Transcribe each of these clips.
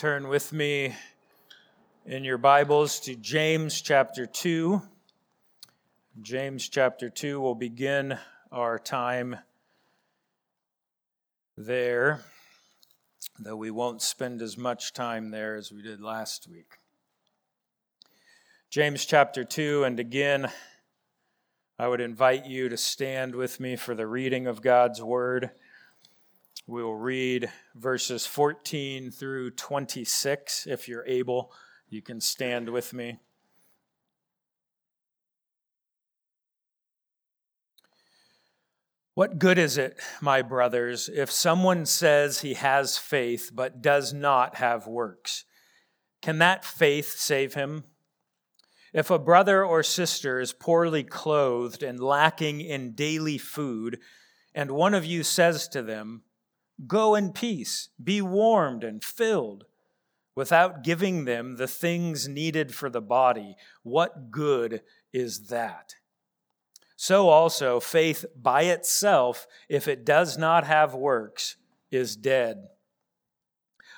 Turn with me in your Bibles to James chapter 2. James chapter 2 will begin our time there, though we won't spend as much time there as we did last week. James chapter 2, and again, I would invite you to stand with me for the reading of God's Word. We will read verses 14 through 26. If you're able, you can stand with me. What good is it, my brothers, if someone says he has faith but does not have works? Can that faith save him? If a brother or sister is poorly clothed and lacking in daily food, and one of you says to them, Go in peace, be warmed and filled, without giving them the things needed for the body. What good is that? So also, faith by itself, if it does not have works, is dead.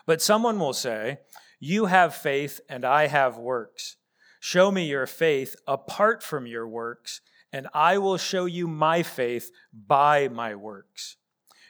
But someone will say, You have faith, and I have works. Show me your faith apart from your works, and I will show you my faith by my works.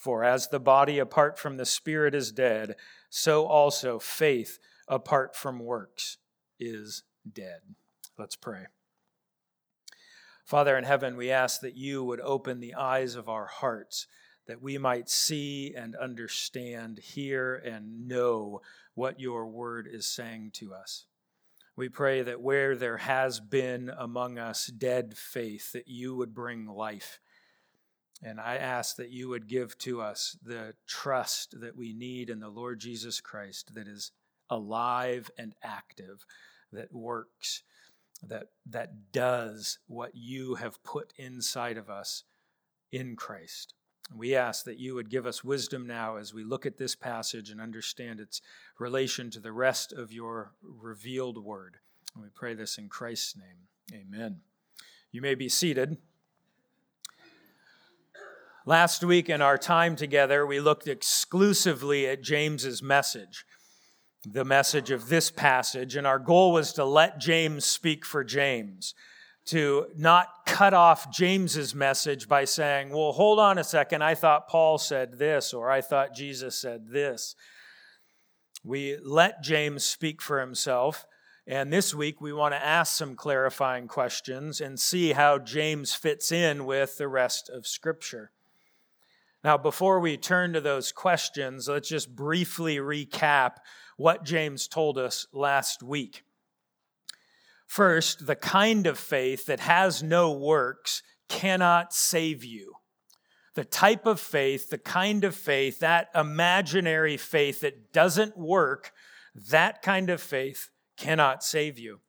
For as the body apart from the Spirit is dead, so also faith apart from works is dead. Let's pray. Father in heaven, we ask that you would open the eyes of our hearts, that we might see and understand, hear and know what your word is saying to us. We pray that where there has been among us dead faith, that you would bring life and I ask that you would give to us the trust that we need in the Lord Jesus Christ that is alive and active, that works, that, that does what you have put inside of us in Christ. We ask that you would give us wisdom now as we look at this passage and understand its relation to the rest of your revealed word. And we pray this in Christ's name. Amen. You may be seated. Last week in our time together, we looked exclusively at James's message, the message of this passage, and our goal was to let James speak for James, to not cut off James's message by saying, "Well, hold on a second, I thought Paul said this or I thought Jesus said this." We let James speak for himself. And this week, we want to ask some clarifying questions and see how James fits in with the rest of Scripture. Now, before we turn to those questions, let's just briefly recap what James told us last week. First, the kind of faith that has no works cannot save you. The type of faith, the kind of faith, that imaginary faith that doesn't work, that kind of faith cannot save you.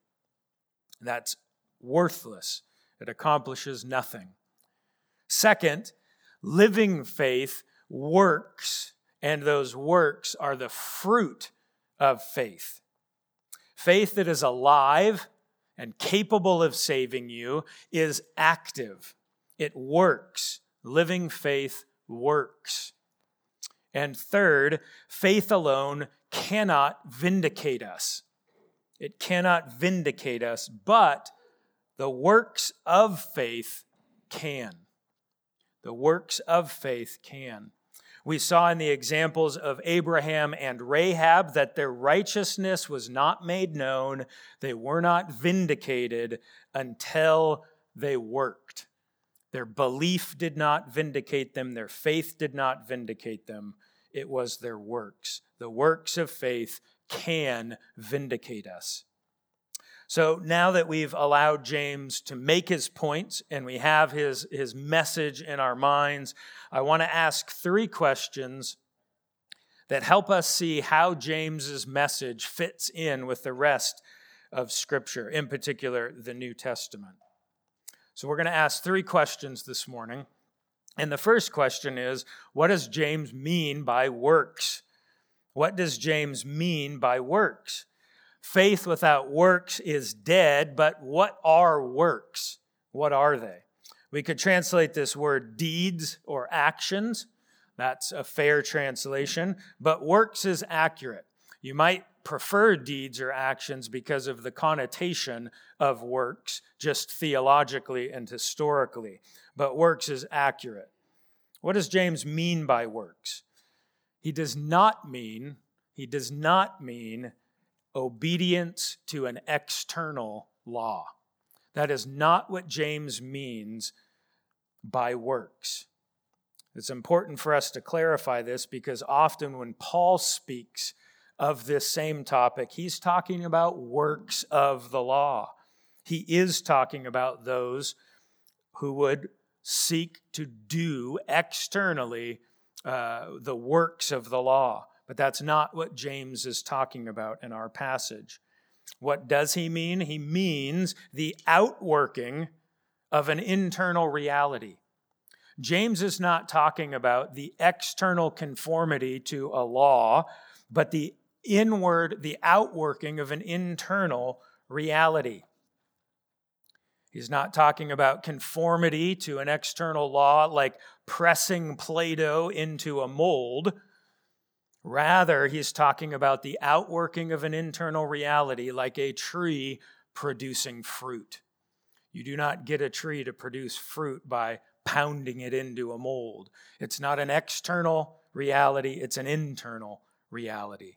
That's worthless. It accomplishes nothing. Second, Living faith works, and those works are the fruit of faith. Faith that is alive and capable of saving you is active, it works. Living faith works. And third, faith alone cannot vindicate us. It cannot vindicate us, but the works of faith can. The works of faith can. We saw in the examples of Abraham and Rahab that their righteousness was not made known. They were not vindicated until they worked. Their belief did not vindicate them, their faith did not vindicate them. It was their works. The works of faith can vindicate us. So now that we've allowed James to make his points and we have his, his message in our minds, I want to ask three questions that help us see how James's message fits in with the rest of Scripture, in particular the New Testament. So we're going to ask three questions this morning. And the first question is what does James mean by works? What does James mean by works? Faith without works is dead, but what are works? What are they? We could translate this word deeds or actions. That's a fair translation, but works is accurate. You might prefer deeds or actions because of the connotation of works, just theologically and historically, but works is accurate. What does James mean by works? He does not mean, he does not mean obedience to an external law. That is not what James means by works. It's important for us to clarify this because often when Paul speaks of this same topic, he's talking about works of the law. He is talking about those who would seek to do externally uh, the works of the law. But that's not what James is talking about in our passage. What does he mean? He means the outworking of an internal reality. James is not talking about the external conformity to a law, but the inward, the outworking of an internal reality. He's not talking about conformity to an external law like pressing Play Doh into a mold Rather, he's talking about the outworking of an internal reality like a tree producing fruit. You do not get a tree to produce fruit by pounding it into a mold. It's not an external reality, it's an internal reality.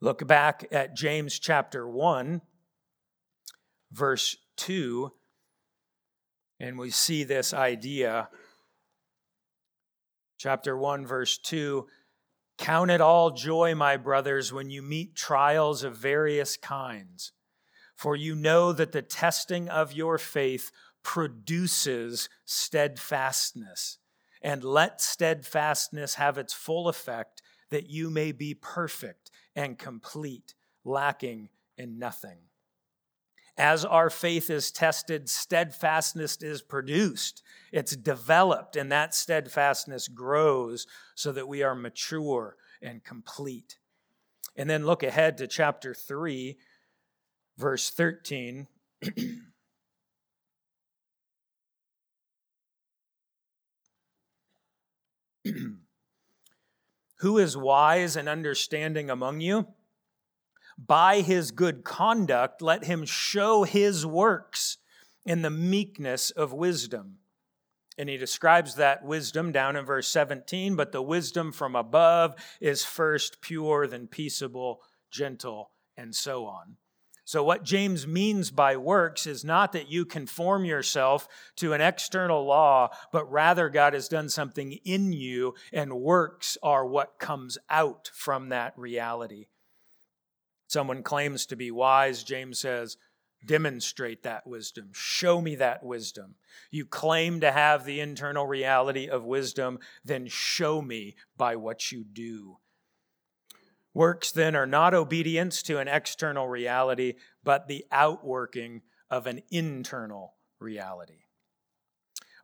Look back at James chapter 1, verse 2, and we see this idea. Chapter 1, verse 2 Count it all joy, my brothers, when you meet trials of various kinds, for you know that the testing of your faith produces steadfastness. And let steadfastness have its full effect, that you may be perfect and complete, lacking in nothing. As our faith is tested, steadfastness is produced. It's developed, and that steadfastness grows so that we are mature and complete. And then look ahead to chapter 3, verse 13. Who is wise and understanding among you? By his good conduct, let him show his works in the meekness of wisdom. And he describes that wisdom down in verse 17, but the wisdom from above is first pure, then peaceable, gentle, and so on. So, what James means by works is not that you conform yourself to an external law, but rather God has done something in you, and works are what comes out from that reality someone claims to be wise, James says, demonstrate that wisdom. Show me that wisdom. You claim to have the internal reality of wisdom, then show me by what you do. Works then are not obedience to an external reality, but the outworking of an internal reality.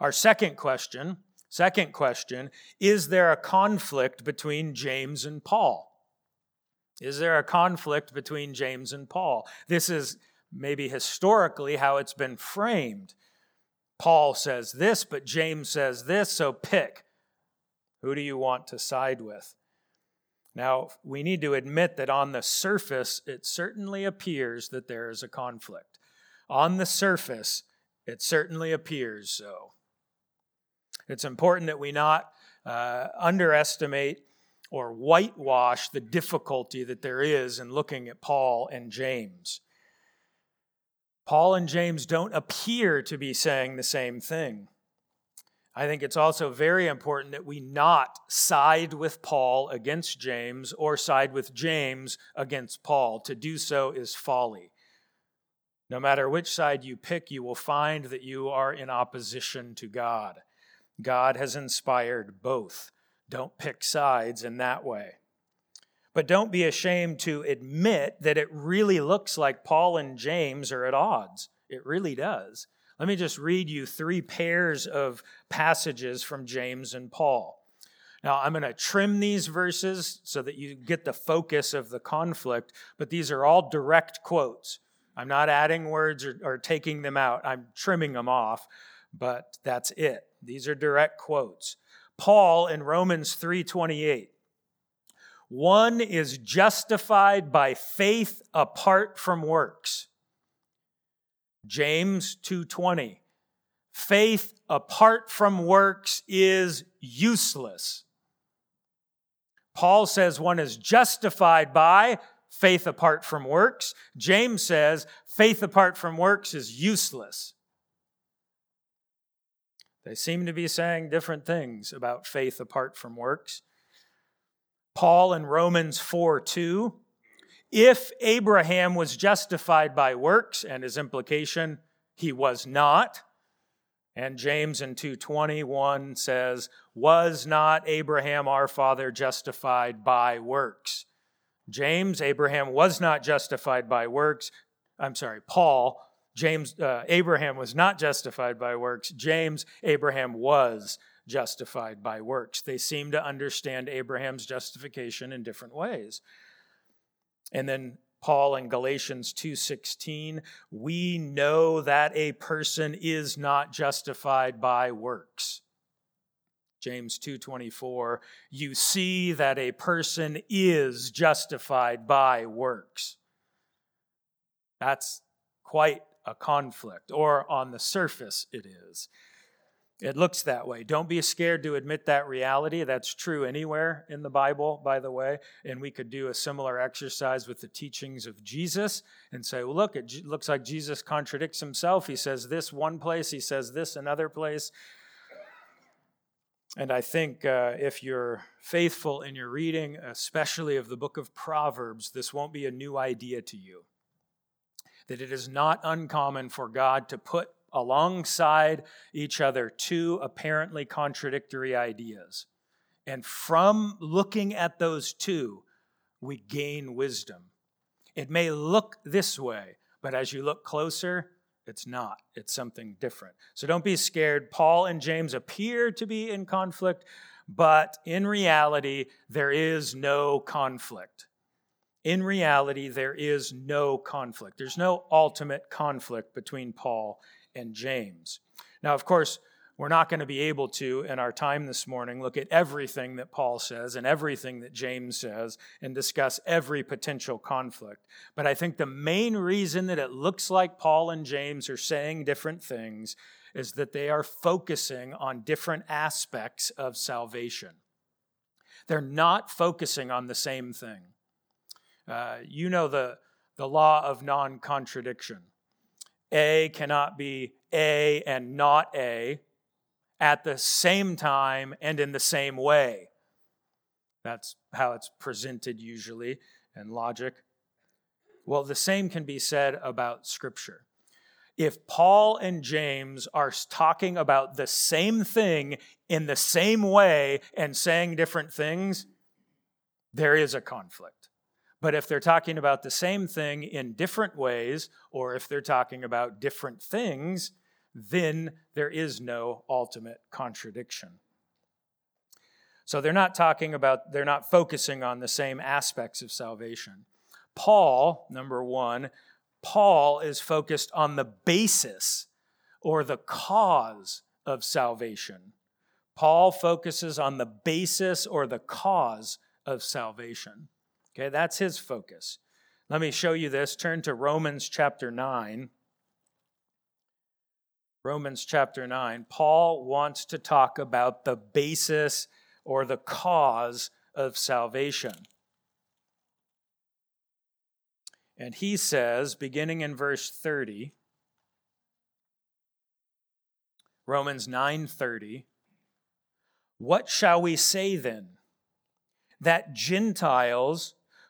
Our second question, second question, is there a conflict between James and Paul? Is there a conflict between James and Paul? This is maybe historically how it's been framed. Paul says this, but James says this, so pick. Who do you want to side with? Now, we need to admit that on the surface, it certainly appears that there is a conflict. On the surface, it certainly appears so. It's important that we not uh, underestimate or whitewash the difficulty that there is in looking at Paul and James. Paul and James don't appear to be saying the same thing. I think it's also very important that we not side with Paul against James or side with James against Paul. To do so is folly. No matter which side you pick, you will find that you are in opposition to God. God has inspired both. Don't pick sides in that way. But don't be ashamed to admit that it really looks like Paul and James are at odds. It really does. Let me just read you three pairs of passages from James and Paul. Now, I'm going to trim these verses so that you get the focus of the conflict, but these are all direct quotes. I'm not adding words or, or taking them out, I'm trimming them off, but that's it. These are direct quotes. Paul in Romans 3:28 one is justified by faith apart from works. James 2:20 Faith apart from works is useless. Paul says one is justified by faith apart from works. James says faith apart from works is useless. They seem to be saying different things about faith apart from works. Paul in Romans 4 2. If Abraham was justified by works, and his implication, he was not. And James in 221 says, Was not Abraham our father justified by works? James, Abraham was not justified by works. I'm sorry, Paul, James, uh, Abraham was not justified by works. James, Abraham was justified by works. They seem to understand Abraham's justification in different ways. And then Paul in Galatians 2:16, we know that a person is not justified by works. James 2:24, you see that a person is justified by works. That's quite a conflict, or on the surface it is. It looks that way. Don't be scared to admit that reality. That's true anywhere in the Bible, by the way. And we could do a similar exercise with the teachings of Jesus and say, well, look, it looks like Jesus contradicts himself. He says this one place, he says this another place. And I think uh, if you're faithful in your reading, especially of the book of Proverbs, this won't be a new idea to you. That it is not uncommon for God to put alongside each other two apparently contradictory ideas. And from looking at those two, we gain wisdom. It may look this way, but as you look closer, it's not. It's something different. So don't be scared. Paul and James appear to be in conflict, but in reality, there is no conflict. In reality, there is no conflict. There's no ultimate conflict between Paul and James. Now, of course, we're not going to be able to, in our time this morning, look at everything that Paul says and everything that James says and discuss every potential conflict. But I think the main reason that it looks like Paul and James are saying different things is that they are focusing on different aspects of salvation. They're not focusing on the same thing. Uh, you know the, the law of non contradiction. A cannot be A and not A at the same time and in the same way. That's how it's presented usually in logic. Well, the same can be said about Scripture. If Paul and James are talking about the same thing in the same way and saying different things, there is a conflict. But if they're talking about the same thing in different ways, or if they're talking about different things, then there is no ultimate contradiction. So they're not talking about, they're not focusing on the same aspects of salvation. Paul, number one, Paul is focused on the basis or the cause of salvation. Paul focuses on the basis or the cause of salvation. Okay, that's his focus. Let me show you this. Turn to Romans chapter 9. Romans chapter 9. Paul wants to talk about the basis or the cause of salvation. And he says, beginning in verse 30, Romans 9:30, what shall we say then? That Gentiles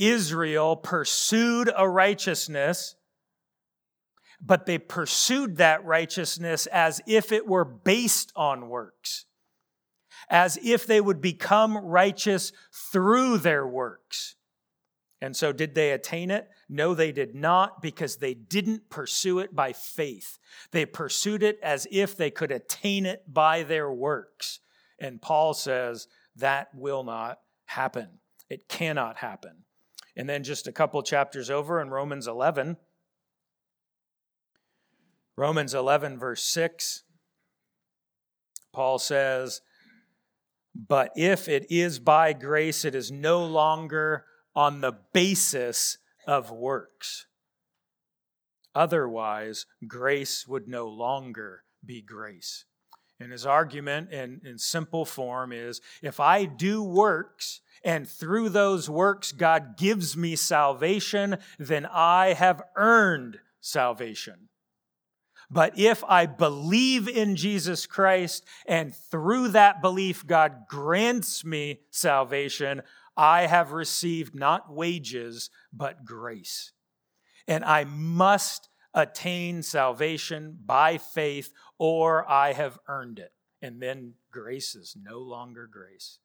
Israel pursued a righteousness, but they pursued that righteousness as if it were based on works, as if they would become righteous through their works. And so, did they attain it? No, they did not, because they didn't pursue it by faith. They pursued it as if they could attain it by their works. And Paul says that will not happen. It cannot happen. And then, just a couple chapters over in Romans 11, Romans 11, verse 6, Paul says, But if it is by grace, it is no longer on the basis of works. Otherwise, grace would no longer be grace. And his argument in, in simple form is if I do works and through those works God gives me salvation, then I have earned salvation. But if I believe in Jesus Christ and through that belief God grants me salvation, I have received not wages, but grace. And I must attain salvation by faith, or I have earned it. And then grace is no longer grace.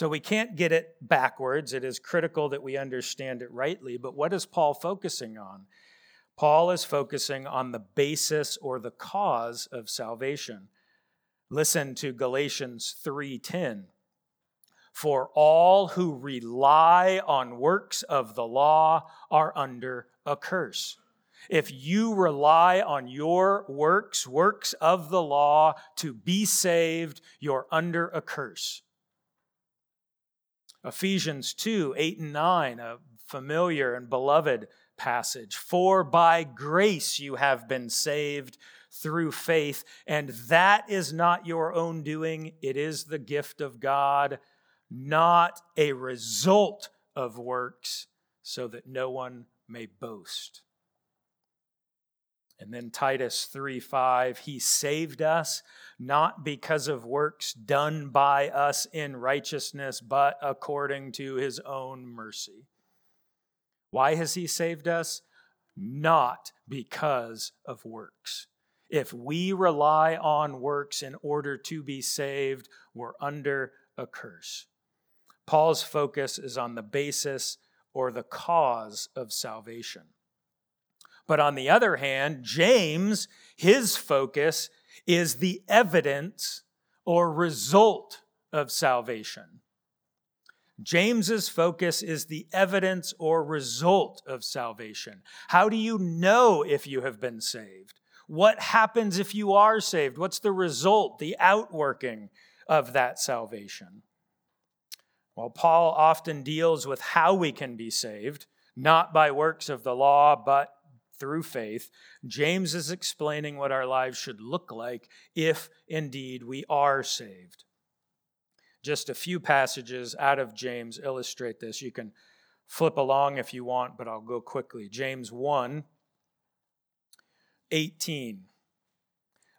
So we can't get it backwards. It is critical that we understand it rightly. But what is Paul focusing on? Paul is focusing on the basis or the cause of salvation. Listen to Galatians 3:10. For all who rely on works of the law are under a curse. If you rely on your works, works of the law, to be saved, you're under a curse. Ephesians 2 8 and 9, a familiar and beloved passage. For by grace you have been saved through faith, and that is not your own doing, it is the gift of God not a result of works, so that no one may boast. And then Titus 3 5, he saved us not because of works done by us in righteousness, but according to his own mercy. Why has he saved us? Not because of works. If we rely on works in order to be saved, we're under a curse. Paul's focus is on the basis or the cause of salvation. But on the other hand, James, his focus is the evidence or result of salvation. James's focus is the evidence or result of salvation. How do you know if you have been saved? What happens if you are saved? What's the result, the outworking of that salvation? Well, Paul often deals with how we can be saved, not by works of the law, but through faith. James is explaining what our lives should look like if indeed we are saved. Just a few passages out of James illustrate this. You can flip along if you want, but I'll go quickly. James 1 18.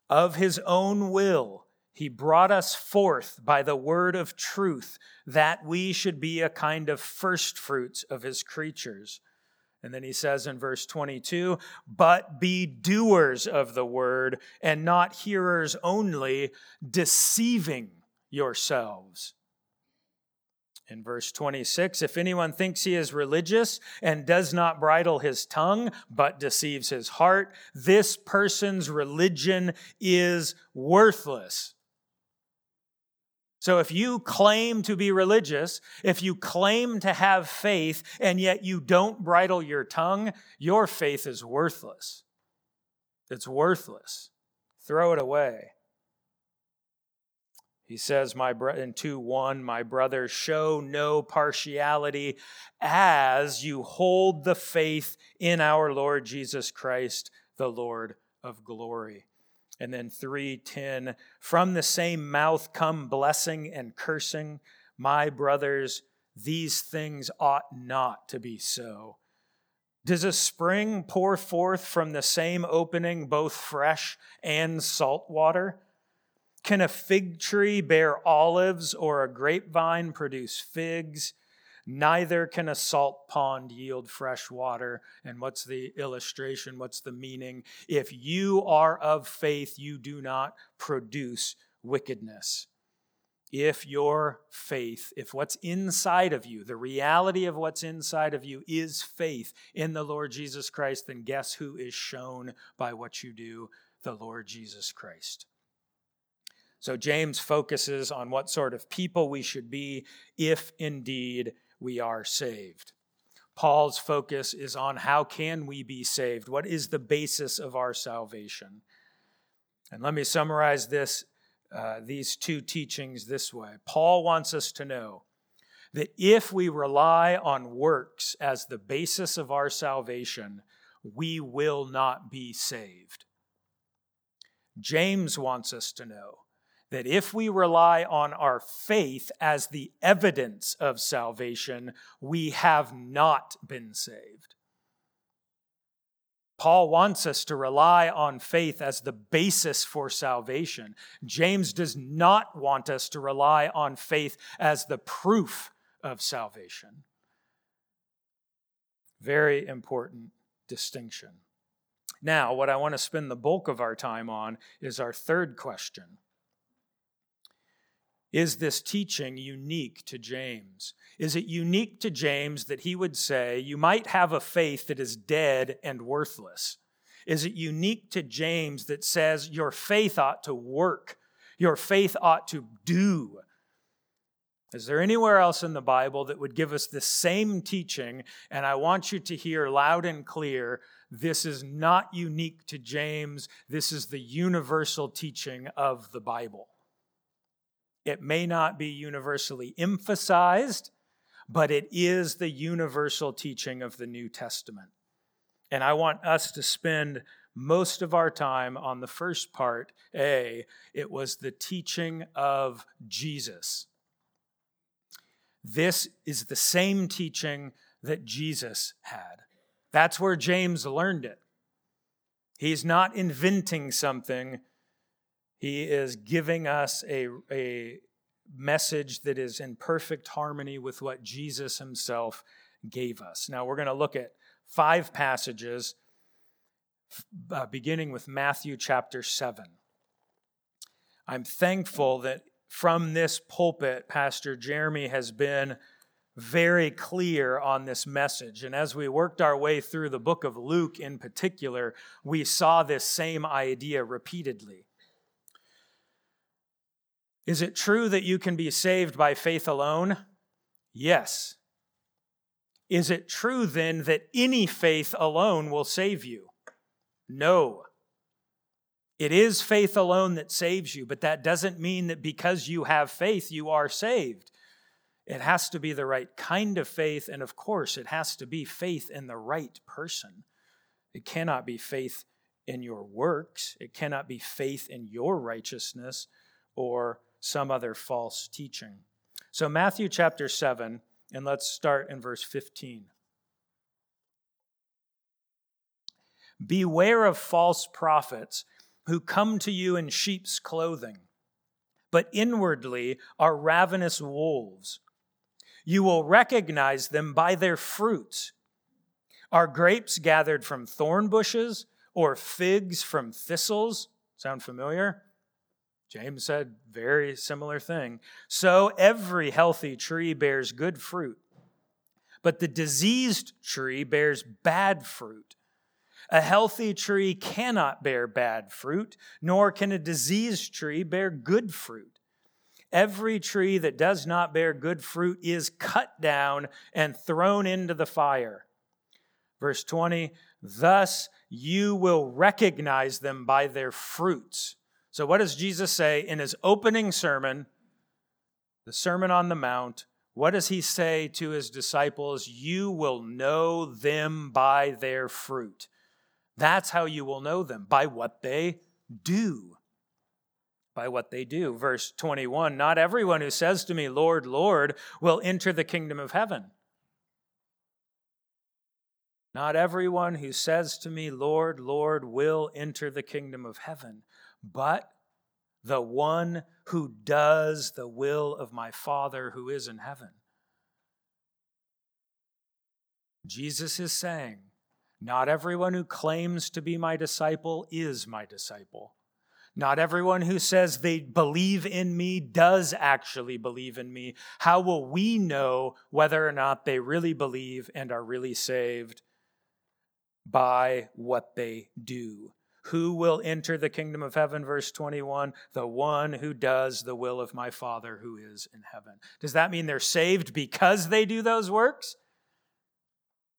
Of his own will, he brought us forth by the word of truth, that we should be a kind of first fruits of his creatures. And then he says in verse 22 But be doers of the word, and not hearers only, deceiving yourselves. In verse 26, if anyone thinks he is religious and does not bridle his tongue, but deceives his heart, this person's religion is worthless. So if you claim to be religious, if you claim to have faith, and yet you don't bridle your tongue, your faith is worthless. It's worthless. Throw it away. He says my bro- in 2 1, my brothers, show no partiality as you hold the faith in our Lord Jesus Christ, the Lord of glory. And then 3:10 From the same mouth come blessing and cursing. My brothers, these things ought not to be so. Does a spring pour forth from the same opening both fresh and salt water? Can a fig tree bear olives or a grapevine produce figs? Neither can a salt pond yield fresh water. And what's the illustration? What's the meaning? If you are of faith, you do not produce wickedness. If your faith, if what's inside of you, the reality of what's inside of you is faith in the Lord Jesus Christ, then guess who is shown by what you do? The Lord Jesus Christ. So James focuses on what sort of people we should be if indeed we are saved. Paul's focus is on how can we be saved? What is the basis of our salvation? And let me summarize this uh, these two teachings this way. Paul wants us to know that if we rely on works as the basis of our salvation, we will not be saved. James wants us to know that if we rely on our faith as the evidence of salvation, we have not been saved. Paul wants us to rely on faith as the basis for salvation. James does not want us to rely on faith as the proof of salvation. Very important distinction. Now, what I want to spend the bulk of our time on is our third question is this teaching unique to James? Is it unique to James that he would say, You might have a faith that is dead and worthless? Is it unique to James that says, Your faith ought to work, your faith ought to do? Is there anywhere else in the Bible that would give us the same teaching? And I want you to hear loud and clear this is not unique to James, this is the universal teaching of the Bible. It may not be universally emphasized, but it is the universal teaching of the New Testament. And I want us to spend most of our time on the first part A. It was the teaching of Jesus. This is the same teaching that Jesus had. That's where James learned it. He's not inventing something, he is giving us a, a message that is in perfect harmony with what Jesus himself gave us. Now, we're going to look at five passages, uh, beginning with Matthew chapter 7. I'm thankful that from this pulpit, Pastor Jeremy has been very clear on this message. And as we worked our way through the book of Luke in particular, we saw this same idea repeatedly. Is it true that you can be saved by faith alone? Yes. Is it true then that any faith alone will save you? No. It is faith alone that saves you, but that doesn't mean that because you have faith, you are saved. It has to be the right kind of faith, and of course, it has to be faith in the right person. It cannot be faith in your works, it cannot be faith in your righteousness or some other false teaching. So, Matthew chapter 7, and let's start in verse 15. Beware of false prophets who come to you in sheep's clothing, but inwardly are ravenous wolves. You will recognize them by their fruits. Are grapes gathered from thorn bushes or figs from thistles? Sound familiar? James said very similar thing. So every healthy tree bears good fruit, but the diseased tree bears bad fruit. A healthy tree cannot bear bad fruit, nor can a diseased tree bear good fruit. Every tree that does not bear good fruit is cut down and thrown into the fire. Verse 20, thus you will recognize them by their fruits. So, what does Jesus say in his opening sermon, the Sermon on the Mount? What does he say to his disciples? You will know them by their fruit. That's how you will know them, by what they do. By what they do. Verse 21 Not everyone who says to me, Lord, Lord, will enter the kingdom of heaven. Not everyone who says to me, Lord, Lord, will enter the kingdom of heaven, but the one who does the will of my Father who is in heaven. Jesus is saying, Not everyone who claims to be my disciple is my disciple. Not everyone who says they believe in me does actually believe in me. How will we know whether or not they really believe and are really saved? by what they do. Who will enter the kingdom of heaven? Verse 21 The one who does the will of my Father who is in heaven. Does that mean they're saved because they do those works?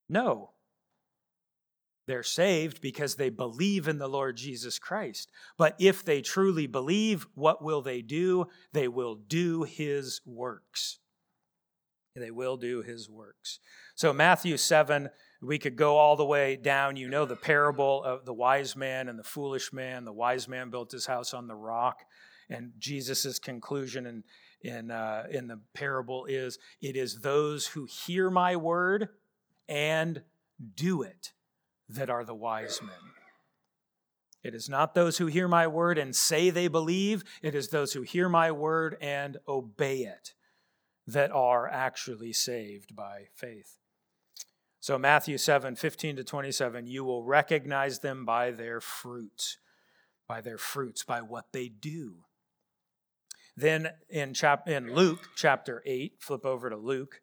No. They're saved because they believe in the Lord Jesus Christ. But if they truly believe, what will they do? They will do his works. They will do his works. So, Matthew 7 we could go all the way down. You know the parable of the wise man and the foolish man. The wise man built his house on the rock. And Jesus' conclusion in, in, uh, in the parable is it is those who hear my word and do it that are the wise men. It is not those who hear my word and say they believe, it is those who hear my word and obey it that are actually saved by faith. So, Matthew 7 15 to 27, you will recognize them by their fruits, by their fruits, by what they do. Then in, chap- in Luke chapter 8, flip over to Luke.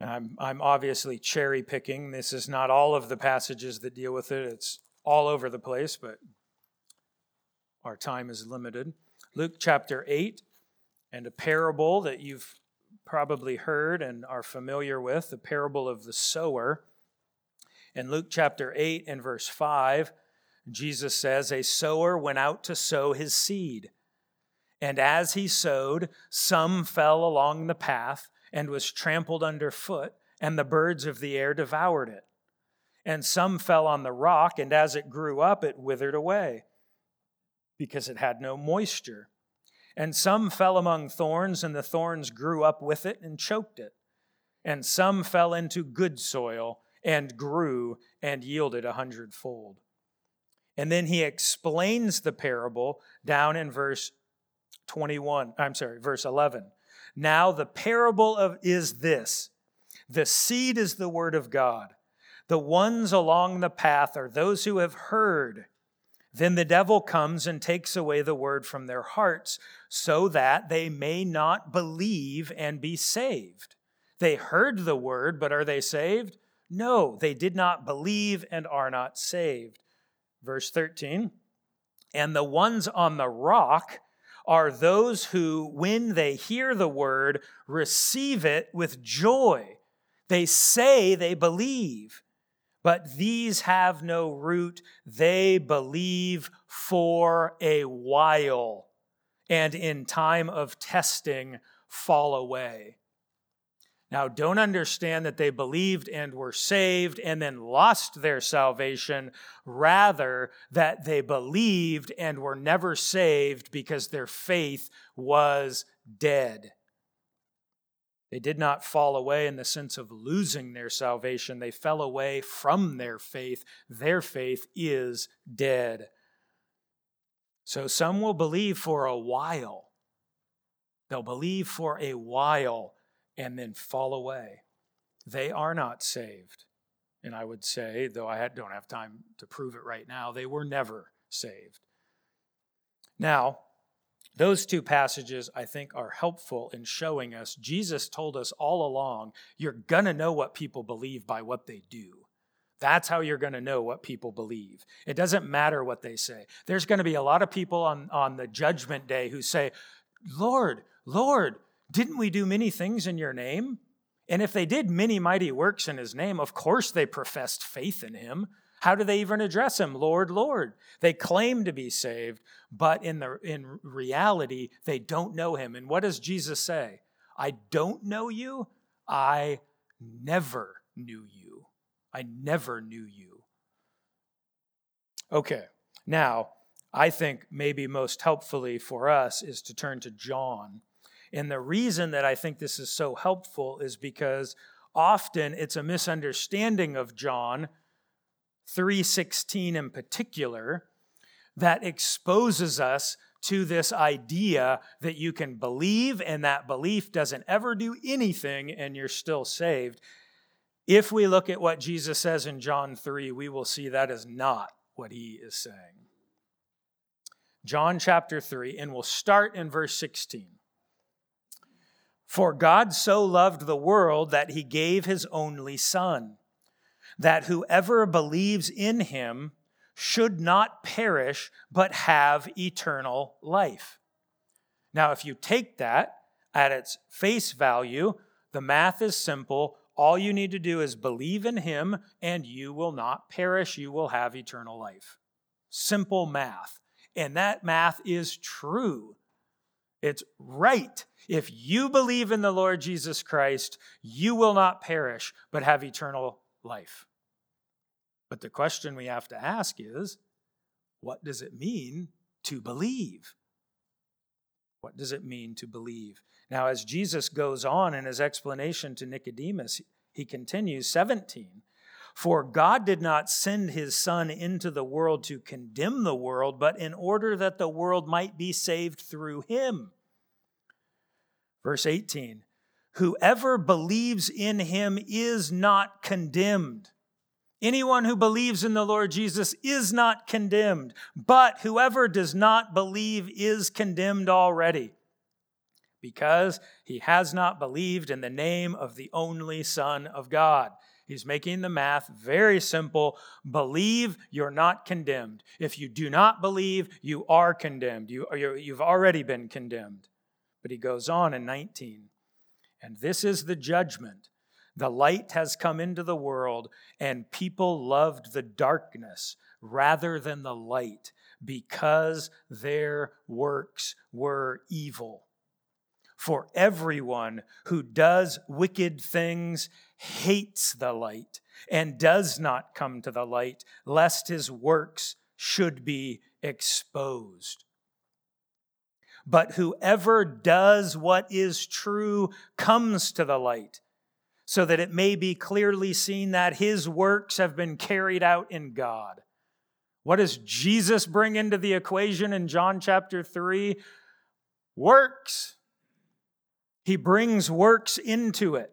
I'm, I'm obviously cherry picking. This is not all of the passages that deal with it, it's all over the place, but our time is limited. Luke chapter 8, and a parable that you've probably heard and are familiar with, the parable of the sower. In Luke chapter 8 and verse 5, Jesus says, A sower went out to sow his seed. And as he sowed, some fell along the path and was trampled underfoot, and the birds of the air devoured it. And some fell on the rock, and as it grew up, it withered away because it had no moisture. And some fell among thorns, and the thorns grew up with it and choked it. And some fell into good soil and grew and yielded a hundredfold. And then he explains the parable down in verse 21. I'm sorry, verse 11. Now the parable of is this the seed is the word of God. The ones along the path are those who have heard. Then the devil comes and takes away the word from their hearts so that they may not believe and be saved. They heard the word, but are they saved? No, they did not believe and are not saved. Verse 13 And the ones on the rock are those who, when they hear the word, receive it with joy. They say they believe but these have no root. They believe for a while, and in time of testing, fall away. Now, don't understand that they believed and were saved and then lost their salvation. Rather, that they believed and were never saved because their faith was dead. They did not fall away in the sense of losing their salvation. They fell away from their faith. Their faith is dead. So some will believe for a while. They'll believe for a while and then fall away. They are not saved. And I would say, though I don't have time to prove it right now, they were never saved. Now, those two passages, I think, are helpful in showing us Jesus told us all along you're going to know what people believe by what they do. That's how you're going to know what people believe. It doesn't matter what they say. There's going to be a lot of people on, on the judgment day who say, Lord, Lord, didn't we do many things in your name? And if they did many mighty works in his name, of course they professed faith in him. How do they even address him? Lord, Lord. They claim to be saved, but in, the, in reality, they don't know him. And what does Jesus say? I don't know you. I never knew you. I never knew you. Okay, now, I think maybe most helpfully for us is to turn to John. And the reason that I think this is so helpful is because often it's a misunderstanding of John 3:16 in particular that exposes us to this idea that you can believe and that belief doesn't ever do anything and you're still saved. If we look at what Jesus says in John 3, we will see that is not what he is saying. John chapter 3, and we'll start in verse 16. For God so loved the world that he gave his only Son, that whoever believes in him should not perish, but have eternal life. Now, if you take that at its face value, the math is simple. All you need to do is believe in him, and you will not perish. You will have eternal life. Simple math. And that math is true. It's right. If you believe in the Lord Jesus Christ, you will not perish, but have eternal life. But the question we have to ask is what does it mean to believe? What does it mean to believe? Now, as Jesus goes on in his explanation to Nicodemus, he continues 17. For God did not send his Son into the world to condemn the world, but in order that the world might be saved through him. Verse 18 Whoever believes in him is not condemned Anyone who believes in the Lord Jesus is not condemned, but whoever does not believe is condemned already, because he has not believed in the name of the only Son of God. He's making the math very simple. Believe, you're not condemned. If you do not believe, you are condemned. You, you've already been condemned. But he goes on in 19. And this is the judgment the light has come into the world, and people loved the darkness rather than the light because their works were evil. For everyone who does wicked things hates the light and does not come to the light, lest his works should be exposed. But whoever does what is true comes to the light so that it may be clearly seen that his works have been carried out in God. What does Jesus bring into the equation in John chapter 3? Works. He brings works into it.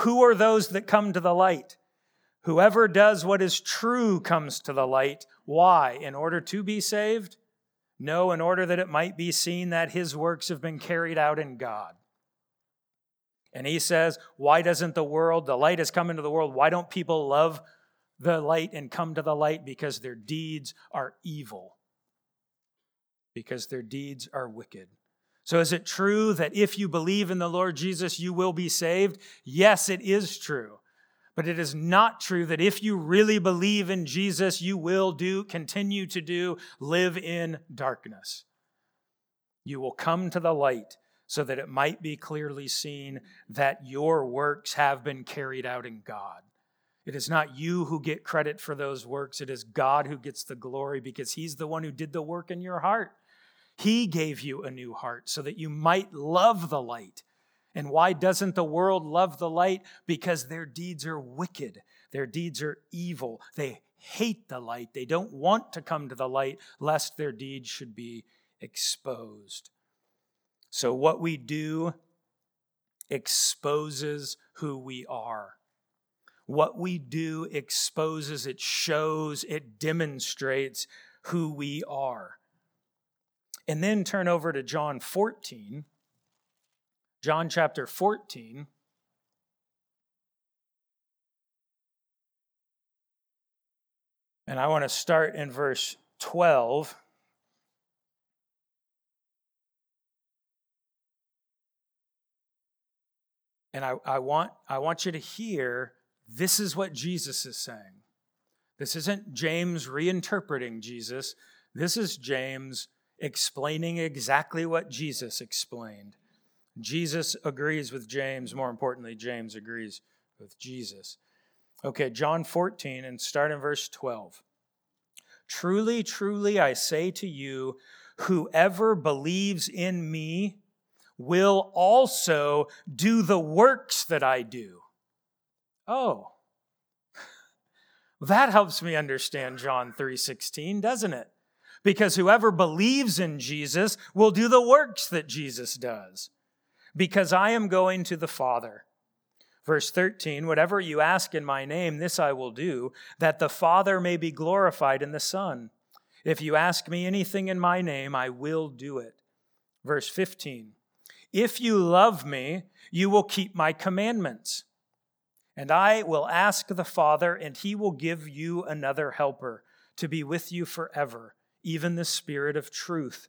Who are those that come to the light? Whoever does what is true comes to the light. Why? In order to be saved? No, in order that it might be seen that his works have been carried out in God. And he says, Why doesn't the world, the light has come into the world, why don't people love the light and come to the light? Because their deeds are evil, because their deeds are wicked. So, is it true that if you believe in the Lord Jesus, you will be saved? Yes, it is true. But it is not true that if you really believe in Jesus, you will do, continue to do, live in darkness. You will come to the light so that it might be clearly seen that your works have been carried out in God. It is not you who get credit for those works, it is God who gets the glory because He's the one who did the work in your heart. He gave you a new heart so that you might love the light. And why doesn't the world love the light? Because their deeds are wicked, their deeds are evil. They hate the light, they don't want to come to the light lest their deeds should be exposed. So, what we do exposes who we are. What we do exposes, it shows, it demonstrates who we are. And then turn over to John 14. John chapter 14. And I want to start in verse 12. And I, I, want, I want you to hear this is what Jesus is saying. This isn't James reinterpreting Jesus. This is James explaining exactly what Jesus explained. Jesus agrees with James. More importantly, James agrees with Jesus. Okay, John 14, and start in verse 12. Truly, truly, I say to you, whoever believes in me will also do the works that I do. Oh. That helps me understand John 3:16, doesn't it? Because whoever believes in Jesus will do the works that Jesus does. Because I am going to the Father. Verse 13, whatever you ask in my name, this I will do, that the Father may be glorified in the Son. If you ask me anything in my name, I will do it. Verse 15, if you love me, you will keep my commandments. And I will ask the Father, and he will give you another helper to be with you forever, even the Spirit of truth,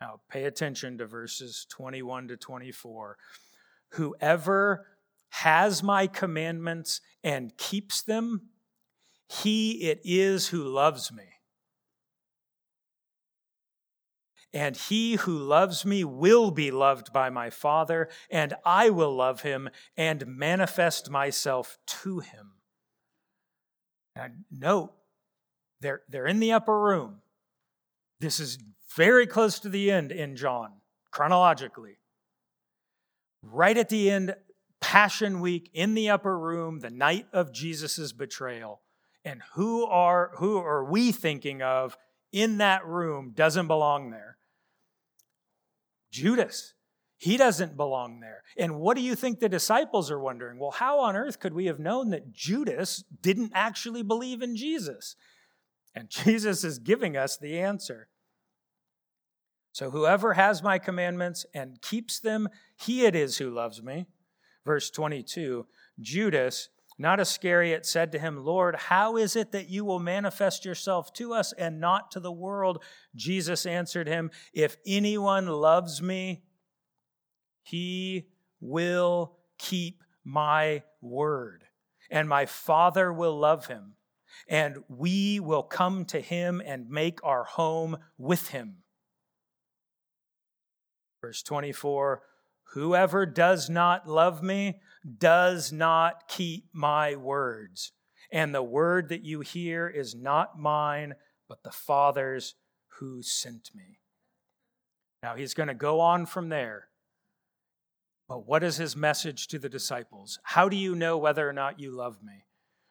Now, pay attention to verses 21 to 24. Whoever has my commandments and keeps them, he it is who loves me. And he who loves me will be loved by my Father, and I will love him and manifest myself to him. Now, note, they're, they're in the upper room. This is very close to the end in John, chronologically. Right at the end, Passion Week in the upper room, the night of Jesus' betrayal. And who are who are we thinking of in that room doesn't belong there? Judas. He doesn't belong there. And what do you think the disciples are wondering? Well, how on earth could we have known that Judas didn't actually believe in Jesus? And Jesus is giving us the answer. So, whoever has my commandments and keeps them, he it is who loves me. Verse 22 Judas, not Iscariot, said to him, Lord, how is it that you will manifest yourself to us and not to the world? Jesus answered him, If anyone loves me, he will keep my word, and my Father will love him, and we will come to him and make our home with him. Verse 24 Whoever does not love me does not keep my words. And the word that you hear is not mine, but the Father's who sent me. Now he's going to go on from there. But what is his message to the disciples? How do you know whether or not you love me?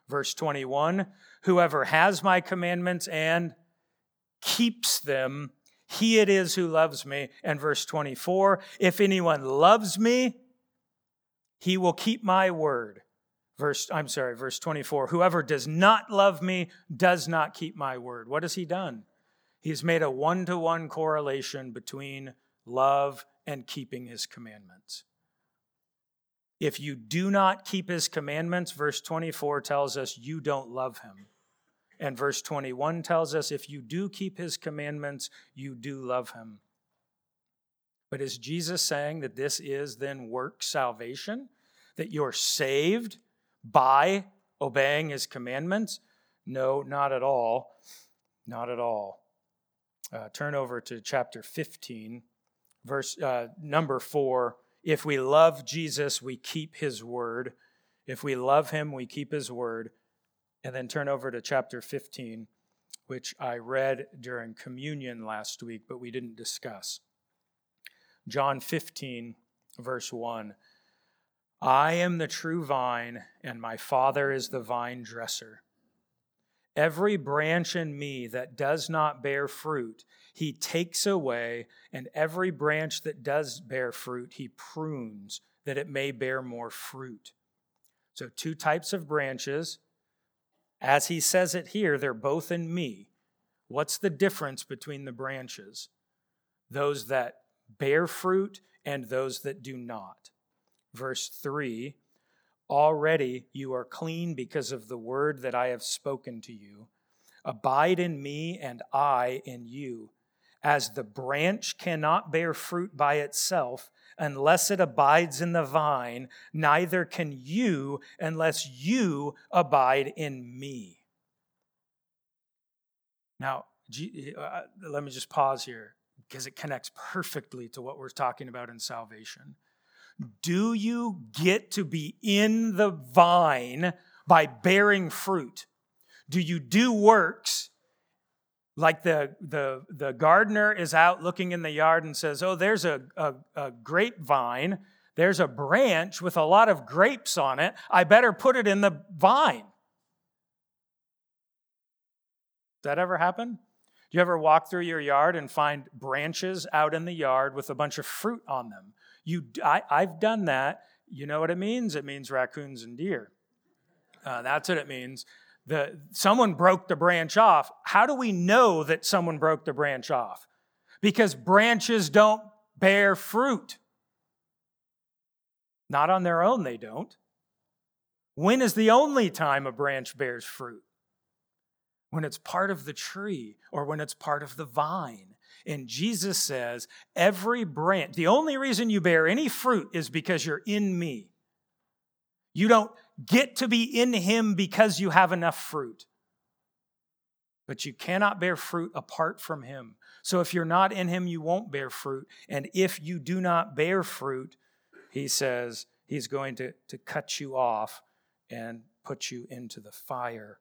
Verse 21 Whoever has my commandments and keeps them he it is who loves me. And verse 24 If anyone loves me, he will keep my word. Verse, I'm sorry, verse 24. Whoever does not love me does not keep my word. What has he done? He's made a one to one correlation between love and keeping his commandments. If you do not keep his commandments, verse 24 tells us you don't love him. And verse 21 tells us if you do keep his commandments, you do love him. But is Jesus saying that this is then work salvation? That you're saved by obeying his commandments? No, not at all. Not at all. Uh, turn over to chapter 15, verse uh, number 4. If we love Jesus, we keep his word. If we love him, we keep his word. And then turn over to chapter 15, which I read during communion last week, but we didn't discuss. John 15, verse 1. I am the true vine, and my Father is the vine dresser. Every branch in me that does not bear fruit, he takes away, and every branch that does bear fruit, he prunes, that it may bear more fruit. So, two types of branches. As he says it here, they're both in me. What's the difference between the branches? Those that bear fruit and those that do not. Verse 3 Already you are clean because of the word that I have spoken to you. Abide in me, and I in you. As the branch cannot bear fruit by itself unless it abides in the vine, neither can you unless you abide in me. Now, uh, let me just pause here because it connects perfectly to what we're talking about in salvation. Do you get to be in the vine by bearing fruit? Do you do works like the, the, the gardener is out looking in the yard and says, Oh, there's a, a, a grapevine. There's a branch with a lot of grapes on it. I better put it in the vine. That ever happen? Do you ever walk through your yard and find branches out in the yard with a bunch of fruit on them? You, I, I've done that. You know what it means? It means raccoons and deer. Uh, that's what it means the, someone broke the branch off. How do we know that someone broke the branch off? Because branches don't bear fruit. Not on their own, they don't. When is the only time a branch bears fruit? When it's part of the tree or when it's part of the vine. And Jesus says, every branch, the only reason you bear any fruit is because you're in me. You don't get to be in Him because you have enough fruit. But you cannot bear fruit apart from Him. So if you're not in Him, you won't bear fruit. And if you do not bear fruit, He says He's going to, to cut you off and put you into the fire.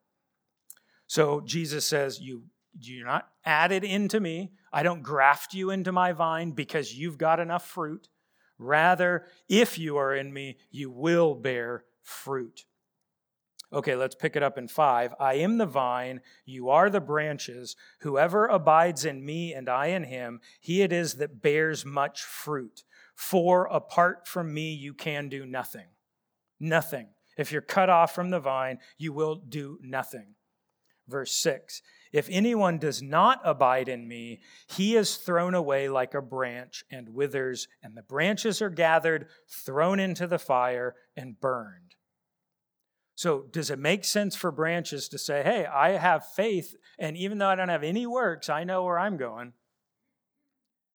So Jesus says, You you're not added into me. I don't graft you into my vine because you've got enough fruit. Rather, if you are in me, you will bear fruit. Okay, let's pick it up in five. I am the vine, you are the branches. Whoever abides in me and I in him, he it is that bears much fruit. For apart from me, you can do nothing. Nothing. If you're cut off from the vine, you will do nothing. Verse 6 If anyone does not abide in me, he is thrown away like a branch and withers, and the branches are gathered, thrown into the fire, and burned. So, does it make sense for branches to say, hey, I have faith, and even though I don't have any works, I know where I'm going?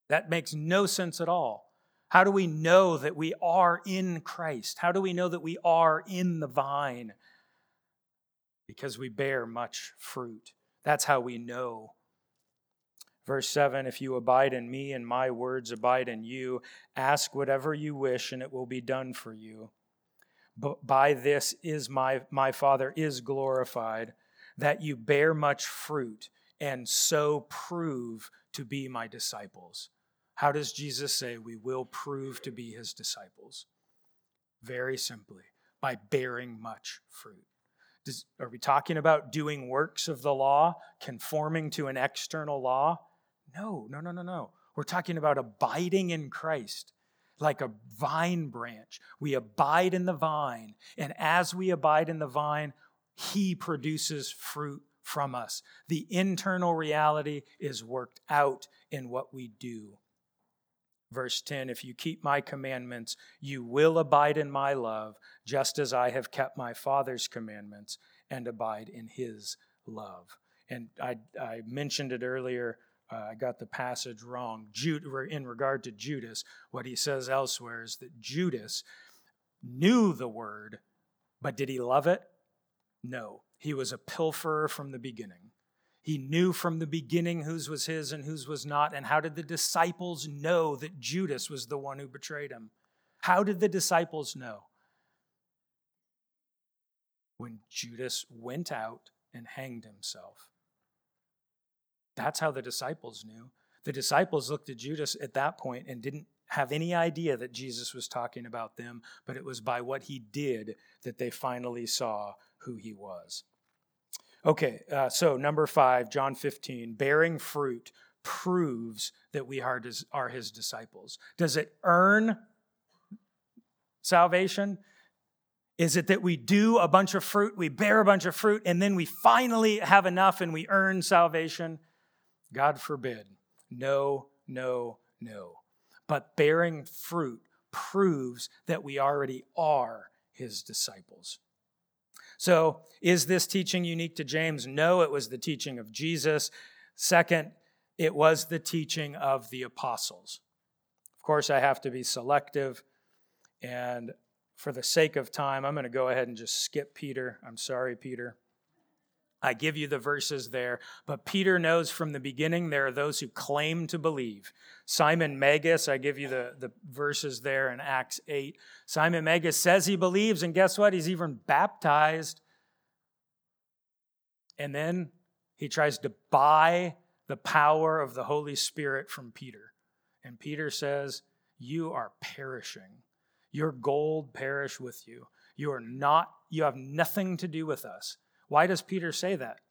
That makes no sense at all. How do we know that we are in Christ? How do we know that we are in the vine? Because we bear much fruit. That's how we know. Verse 7 If you abide in me and my words abide in you, ask whatever you wish, and it will be done for you by this is my, my Father is glorified, that you bear much fruit and so prove to be my disciples. How does Jesus say we will prove to be his disciples? Very simply, by bearing much fruit. Does, are we talking about doing works of the law, conforming to an external law? No, no, no, no, no. We're talking about abiding in Christ like a vine branch. We abide in the vine, and as we abide in the vine, He produces fruit from us. The internal reality is worked out in what we do. Verse 10 If you keep my commandments, you will abide in my love, just as I have kept my Father's commandments and abide in his love. And I, I mentioned it earlier uh, I got the passage wrong. Jude, in regard to Judas, what he says elsewhere is that Judas knew the word, but did he love it? No. He was a pilferer from the beginning. He knew from the beginning whose was his and whose was not. And how did the disciples know that Judas was the one who betrayed him? How did the disciples know? When Judas went out and hanged himself. That's how the disciples knew. The disciples looked at Judas at that point and didn't have any idea that Jesus was talking about them, but it was by what he did that they finally saw who he was. Okay, uh, so number five, John 15, bearing fruit proves that we are his, are his disciples. Does it earn salvation? Is it that we do a bunch of fruit, we bear a bunch of fruit, and then we finally have enough and we earn salvation? God forbid. No, no, no. But bearing fruit proves that we already are his disciples. So, is this teaching unique to James? No, it was the teaching of Jesus. Second, it was the teaching of the apostles. Of course, I have to be selective, and for the sake of time, I'm going to go ahead and just skip Peter. I'm sorry, Peter. I give you the verses there, but Peter knows from the beginning there are those who claim to believe. Simon Magus, I give you the, the verses there in Acts 8. Simon Magus says he believes, and guess what? He's even baptized. And then he tries to buy the power of the Holy Spirit from Peter. And Peter says, You are perishing. Your gold perish with you. You are not, you have nothing to do with us. Why does Peter say that?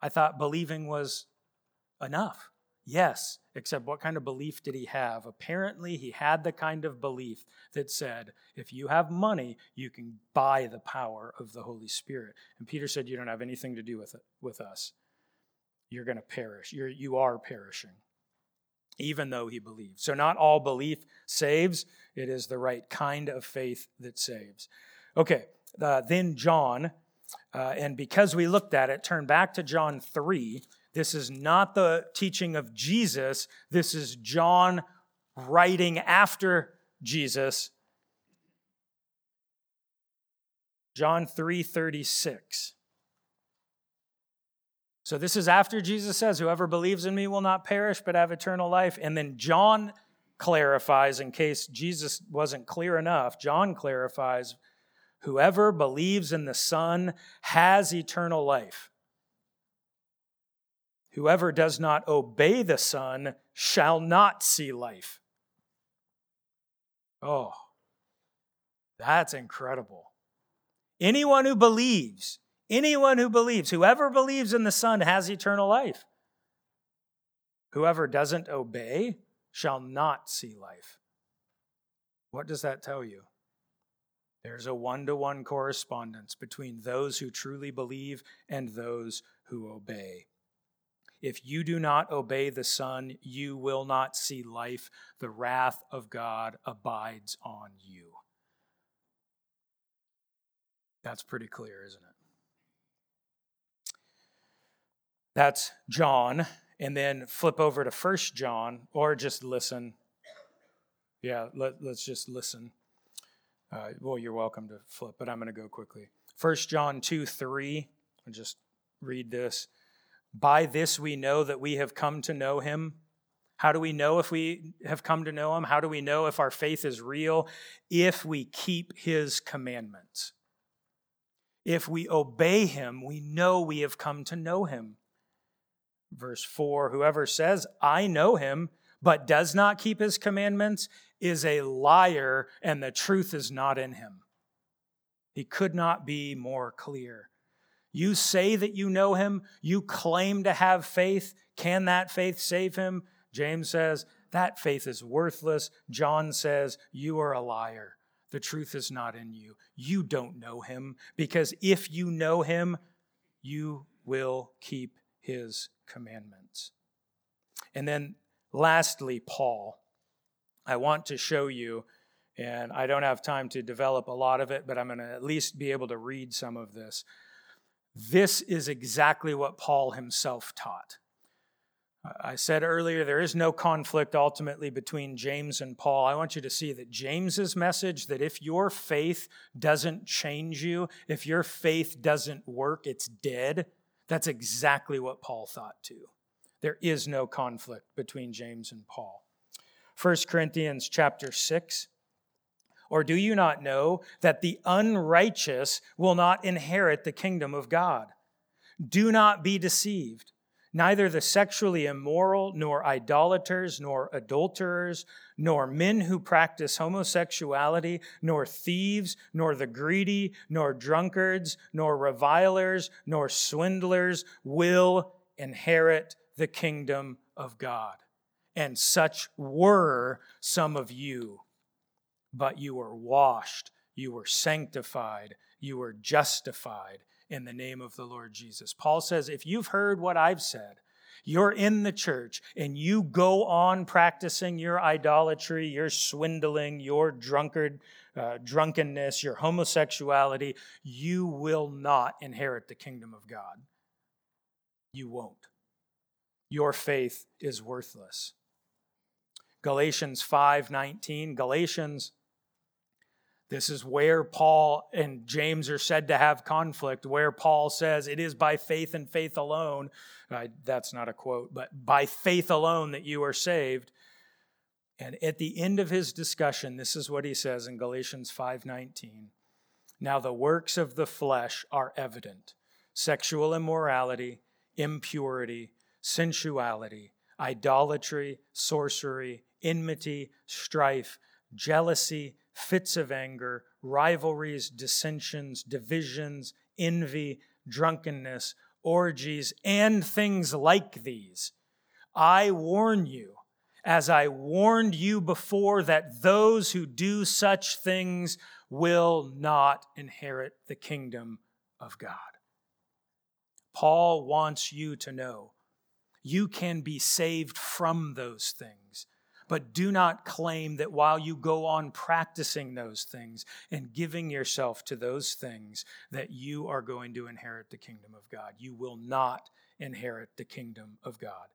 I thought believing was enough. Yes, except what kind of belief did he have? Apparently, he had the kind of belief that said, if you have money, you can buy the power of the Holy Spirit. And Peter said, You don't have anything to do with it with us. You're going to perish. You're, you are perishing, even though he believed. So, not all belief saves, it is the right kind of faith that saves. Okay, uh, then John uh, and because we looked at it, turn back to John 3. This is not the teaching of Jesus. This is John writing after Jesus. John 3:36. So this is after Jesus says, Whoever believes in me will not perish but have eternal life. And then John clarifies, in case Jesus wasn't clear enough, John clarifies Whoever believes in the Son has eternal life. Whoever does not obey the Son shall not see life. Oh, that's incredible. Anyone who believes, anyone who believes, whoever believes in the Son has eternal life. Whoever doesn't obey shall not see life. What does that tell you? There's a one to one correspondence between those who truly believe and those who obey. If you do not obey the Son, you will not see life. The wrath of God abides on you. That's pretty clear, isn't it? That's John. And then flip over to First John, or just listen. Yeah, let, let's just listen. Uh, well, you're welcome to flip, but I'm going to go quickly. 1 John 2 3, I'll just read this. By this we know that we have come to know him. How do we know if we have come to know him? How do we know if our faith is real? If we keep his commandments. If we obey him, we know we have come to know him. Verse 4 Whoever says, I know him, but does not keep his commandments is a liar and the truth is not in him. He could not be more clear. You say that you know him, you claim to have faith. Can that faith save him? James says, that faith is worthless. John says, you are a liar. The truth is not in you. You don't know him because if you know him, you will keep his commandments. And then lastly, Paul. I want to show you, and I don't have time to develop a lot of it, but I'm going to at least be able to read some of this. This is exactly what Paul himself taught. I said earlier, there is no conflict ultimately between James and Paul. I want you to see that James's message that if your faith doesn't change you, if your faith doesn't work, it's dead. That's exactly what Paul thought too. There is no conflict between James and Paul. 1 Corinthians chapter 6. Or do you not know that the unrighteous will not inherit the kingdom of God? Do not be deceived. Neither the sexually immoral, nor idolaters, nor adulterers, nor men who practice homosexuality, nor thieves, nor the greedy, nor drunkards, nor revilers, nor swindlers will inherit the kingdom of God and such were some of you. But you were washed, you were sanctified, you were justified in the name of the Lord Jesus. Paul says, if you've heard what I've said, you're in the church and you go on practicing your idolatry, your swindling, your drunkard, uh, drunkenness, your homosexuality, you will not inherit the kingdom of God. You won't. Your faith is worthless. Galatians 5:19 Galatians this is where Paul and James are said to have conflict, where Paul says it is by faith and faith alone. That's not a quote, but by faith alone that you are saved. And at the end of his discussion, this is what he says in Galatians 5:19. Now the works of the flesh are evident: sexual immorality, impurity, sensuality, idolatry, sorcery, enmity, strife, jealousy, fits of anger, rivalries, dissensions, divisions, envy, drunkenness, orgies, and things like these. I warn you, as I warned you before, that those who do such things will not inherit the kingdom of God. Paul wants you to know you can be saved from those things but do not claim that while you go on practicing those things and giving yourself to those things, that you are going to inherit the kingdom of God. You will not inherit the kingdom of God.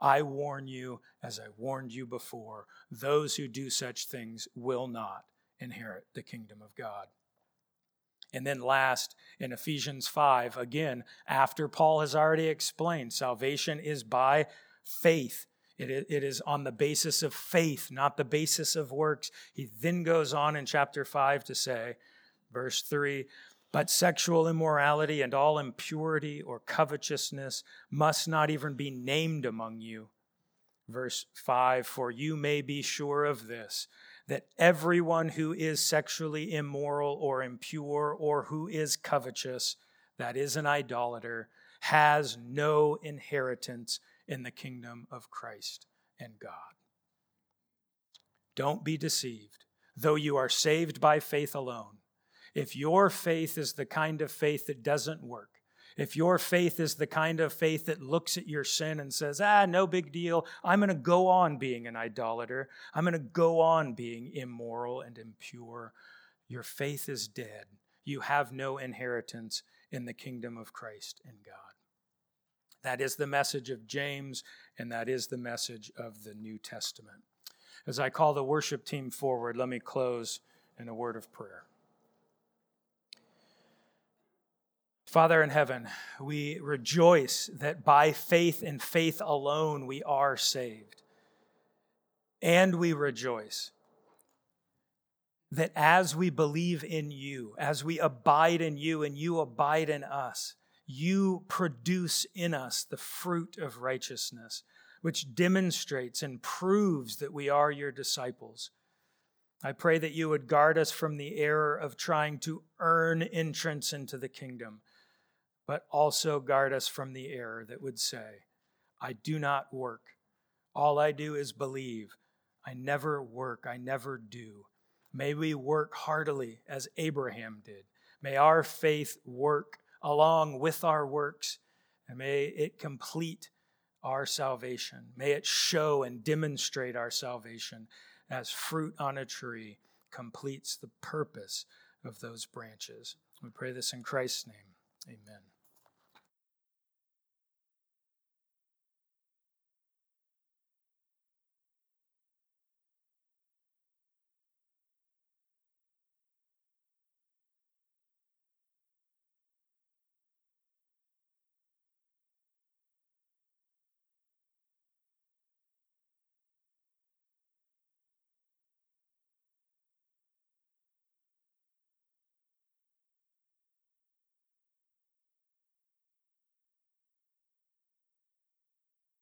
I warn you, as I warned you before, those who do such things will not inherit the kingdom of God. And then, last, in Ephesians 5, again, after Paul has already explained salvation is by faith it, it is on the basis of faith, not the basis of works. He then goes on in chapter 5 to say, verse 3 But sexual immorality and all impurity or covetousness must not even be named among you. Verse 5 For you may be sure of this, that everyone who is sexually immoral or impure or who is covetous, that is an idolater, has no inheritance in the kingdom of Christ and God. Don't be deceived, though you are saved by faith alone. If your faith is the kind of faith that doesn't work, if your faith is the kind of faith that looks at your sin and says, ah, no big deal, I'm going to go on being an idolater, I'm going to go on being immoral and impure, your faith is dead. You have no inheritance in the kingdom of Christ and God. That is the message of James, and that is the message of the New Testament. As I call the worship team forward, let me close in a word of prayer. Father in heaven, we rejoice that by faith and faith alone we are saved. And we rejoice that as we believe in you, as we abide in you and you abide in us, you produce in us the fruit of righteousness, which demonstrates and proves that we are your disciples. I pray that you would guard us from the error of trying to earn entrance into the kingdom, but also guard us from the error that would say, I do not work. All I do is believe. I never work. I never do. May we work heartily as Abraham did. May our faith work along with our works, and may it complete our salvation. May it show and demonstrate our salvation as fruit on a tree completes the purpose of those branches. We pray this in Christ's name. Amen.